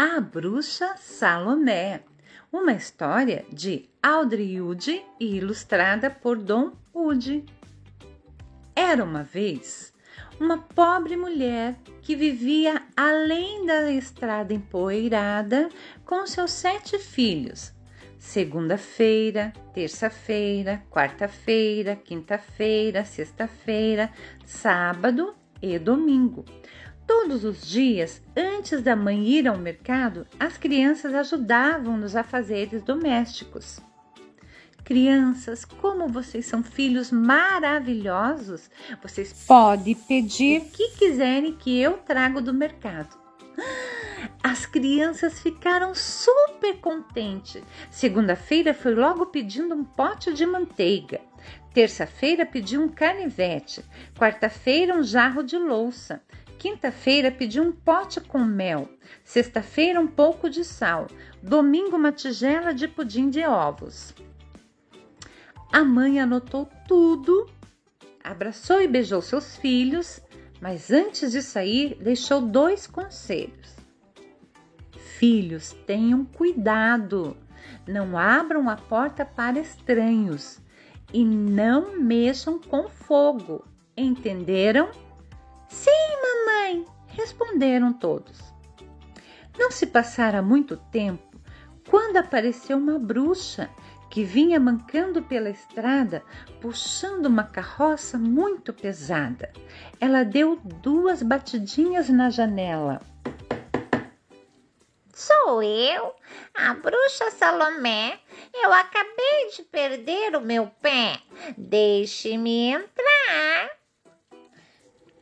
A Bruxa Salomé, uma história de Audrey Ude e ilustrada por Dom Ude. Era uma vez uma pobre mulher que vivia além da estrada empoeirada com seus sete filhos. Segunda-feira, terça-feira, quarta-feira, quinta-feira, sexta-feira, sábado e domingo. Todos os dias, antes da mãe ir ao mercado, as crianças ajudavam nos afazeres domésticos. Crianças, como vocês são filhos maravilhosos, vocês podem pedir o que quiserem que eu trago do mercado. As crianças ficaram super contentes. Segunda-feira foi logo pedindo um pote de manteiga. Terça-feira pediu um canivete. Quarta-feira um jarro de louça. Quinta-feira pedi um pote com mel. Sexta-feira um pouco de sal. Domingo uma tigela de pudim de ovos. A mãe anotou tudo, abraçou e beijou seus filhos, mas antes de sair deixou dois conselhos. Filhos, tenham cuidado. Não abram a porta para estranhos e não mexam com fogo. Entenderam? Sim, mamãe, responderam todos. Não se passara muito tempo quando apareceu uma bruxa que vinha mancando pela estrada, puxando uma carroça muito pesada. Ela deu duas batidinhas na janela. Sou eu, a bruxa Salomé. Eu acabei de perder o meu pé. Deixe-me entrar.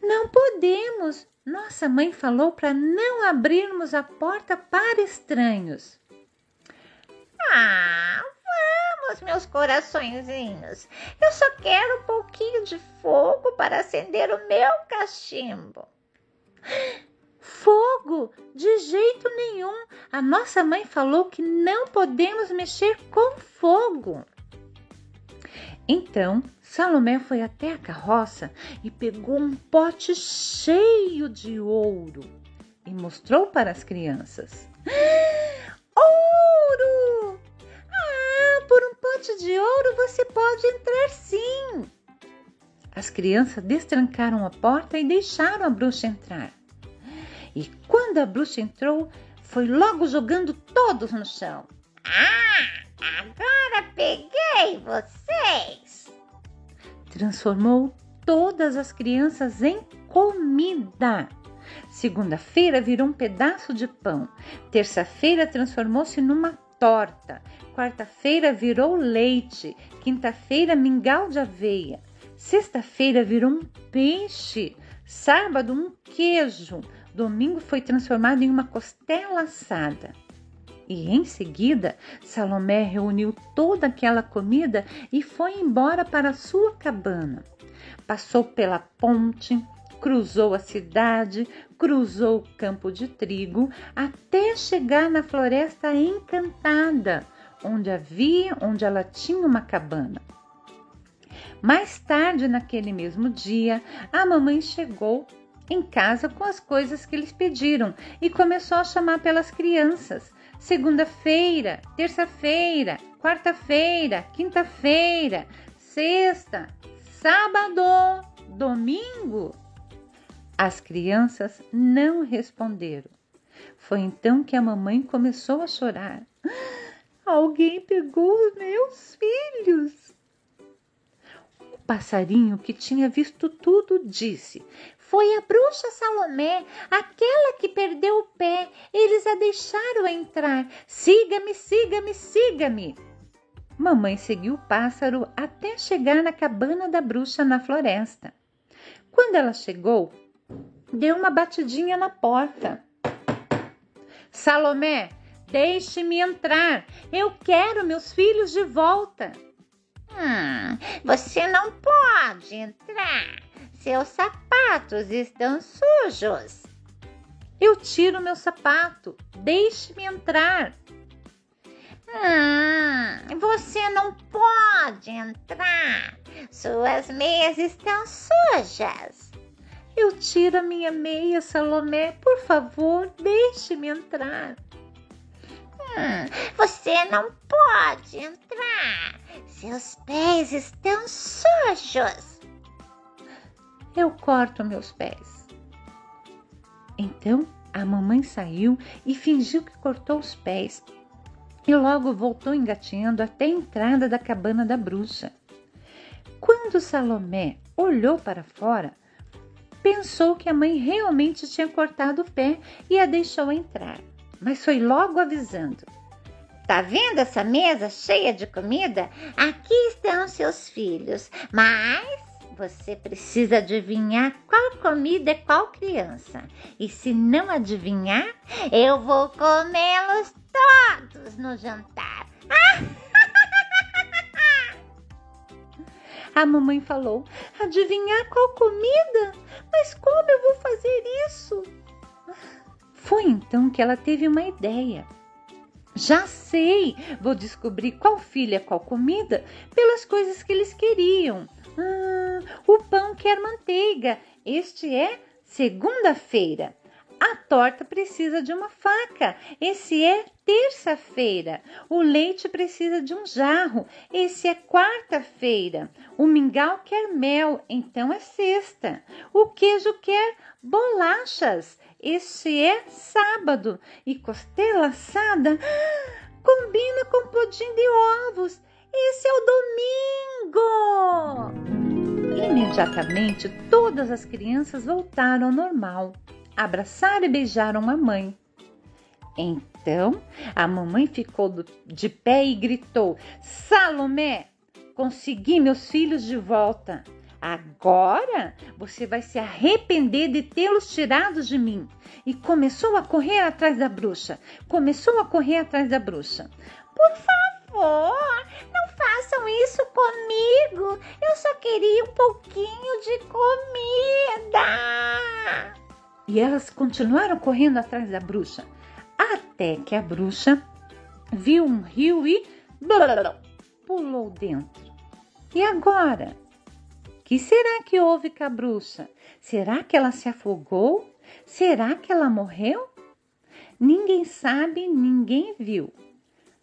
Não podemos. Nossa mãe falou para não abrirmos a porta para estranhos. Ah, vamos, meus coraçõezinhos. Eu só quero um pouquinho de fogo para acender o meu cachimbo. Fogo? De jeito nenhum. A nossa mãe falou que não podemos mexer com fogo. Então Salomé foi até a carroça e pegou um pote cheio de ouro e mostrou para as crianças. Ouro! Ah, por um pote de ouro você pode entrar sim. As crianças destrancaram a porta e deixaram a bruxa entrar. E quando a bruxa entrou, foi logo jogando todos no chão. Ah, agora peguei vocês! transformou todas as crianças em comida. Segunda-feira virou um pedaço de pão. Terça-feira transformou-se numa torta. Quarta-feira virou leite. Quinta-feira, mingau de aveia. Sexta-feira virou um peixe. Sábado, um queijo. Domingo foi transformado em uma costela assada. E em seguida, Salomé reuniu toda aquela comida e foi embora para sua cabana. Passou pela ponte, cruzou a cidade, cruzou o campo de trigo, até chegar na floresta encantada, onde havia, onde ela tinha uma cabana. Mais tarde naquele mesmo dia, a mamãe chegou em casa com as coisas que eles pediram e começou a chamar pelas crianças segunda-feira, terça-feira, quarta-feira, quinta-feira, sexta, sábado, domingo. As crianças não responderam. Foi então que a mamãe começou a chorar. Alguém pegou os meus filhos. O passarinho que tinha visto tudo disse: foi a bruxa Salomé, aquela que perdeu o pé. Eles a deixaram entrar. Siga-me, siga-me, siga-me. Mamãe seguiu o pássaro até chegar na cabana da bruxa na floresta. Quando ela chegou, deu uma batidinha na porta. Salomé, deixe-me entrar. Eu quero meus filhos de volta. Hum, você não pode entrar. Seus sapatos estão sujos. Eu tiro meu sapato. Deixe-me entrar. Hum, você não pode entrar. Suas meias estão sujas. Eu tiro a minha meia, Salomé. Por favor, deixe-me entrar. Hum, você não pode entrar. Seus pés estão sujos. Eu corto meus pés. Então a mamãe saiu e fingiu que cortou os pés e logo voltou engatinhando até a entrada da cabana da bruxa. Quando Salomé olhou para fora, pensou que a mãe realmente tinha cortado o pé e a deixou entrar, mas foi logo avisando: Tá vendo essa mesa cheia de comida? Aqui estão seus filhos, mas você precisa adivinhar qual comida é qual criança. E se não adivinhar, eu vou comê-los todos no jantar. A mamãe falou: Adivinhar qual comida? Mas como eu vou fazer isso? Foi então que ela teve uma ideia. Já sei, vou descobrir qual filho é qual comida pelas coisas que eles queriam. Ah, o pão quer manteiga. Este é segunda-feira. A torta precisa de uma faca. Esse é terça-feira. O leite precisa de um jarro. Esse é quarta-feira. O mingau quer mel, então é sexta. O queijo quer bolachas. Este é sábado. E costela assada combina com pudim de ovos. Esse é o domingo. Imediatamente todas as crianças voltaram ao normal abraçaram e beijaram a mãe. Então a mamãe ficou de pé e gritou: Salomé, consegui meus filhos de volta. Agora você vai se arrepender de tê-los tirados de mim. E começou a correr atrás da bruxa. Começou a correr atrás da bruxa. Por favor, façam isso comigo. Eu só queria um pouquinho de comida. E elas continuaram correndo atrás da bruxa, até que a bruxa viu um rio e pulou dentro. E agora? Que será que houve com a bruxa? Será que ela se afogou? Será que ela morreu? Ninguém sabe, ninguém viu.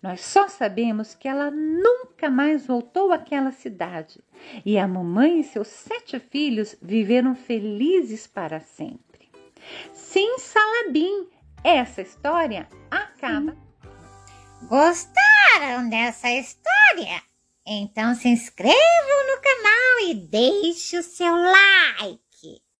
Nós só sabemos que ela nunca mais voltou àquela cidade e a mamãe e seus sete filhos viveram felizes para sempre. Sim, Salabim, essa história acaba. Gostaram dessa história? Então se inscrevam no canal e deixe o seu like.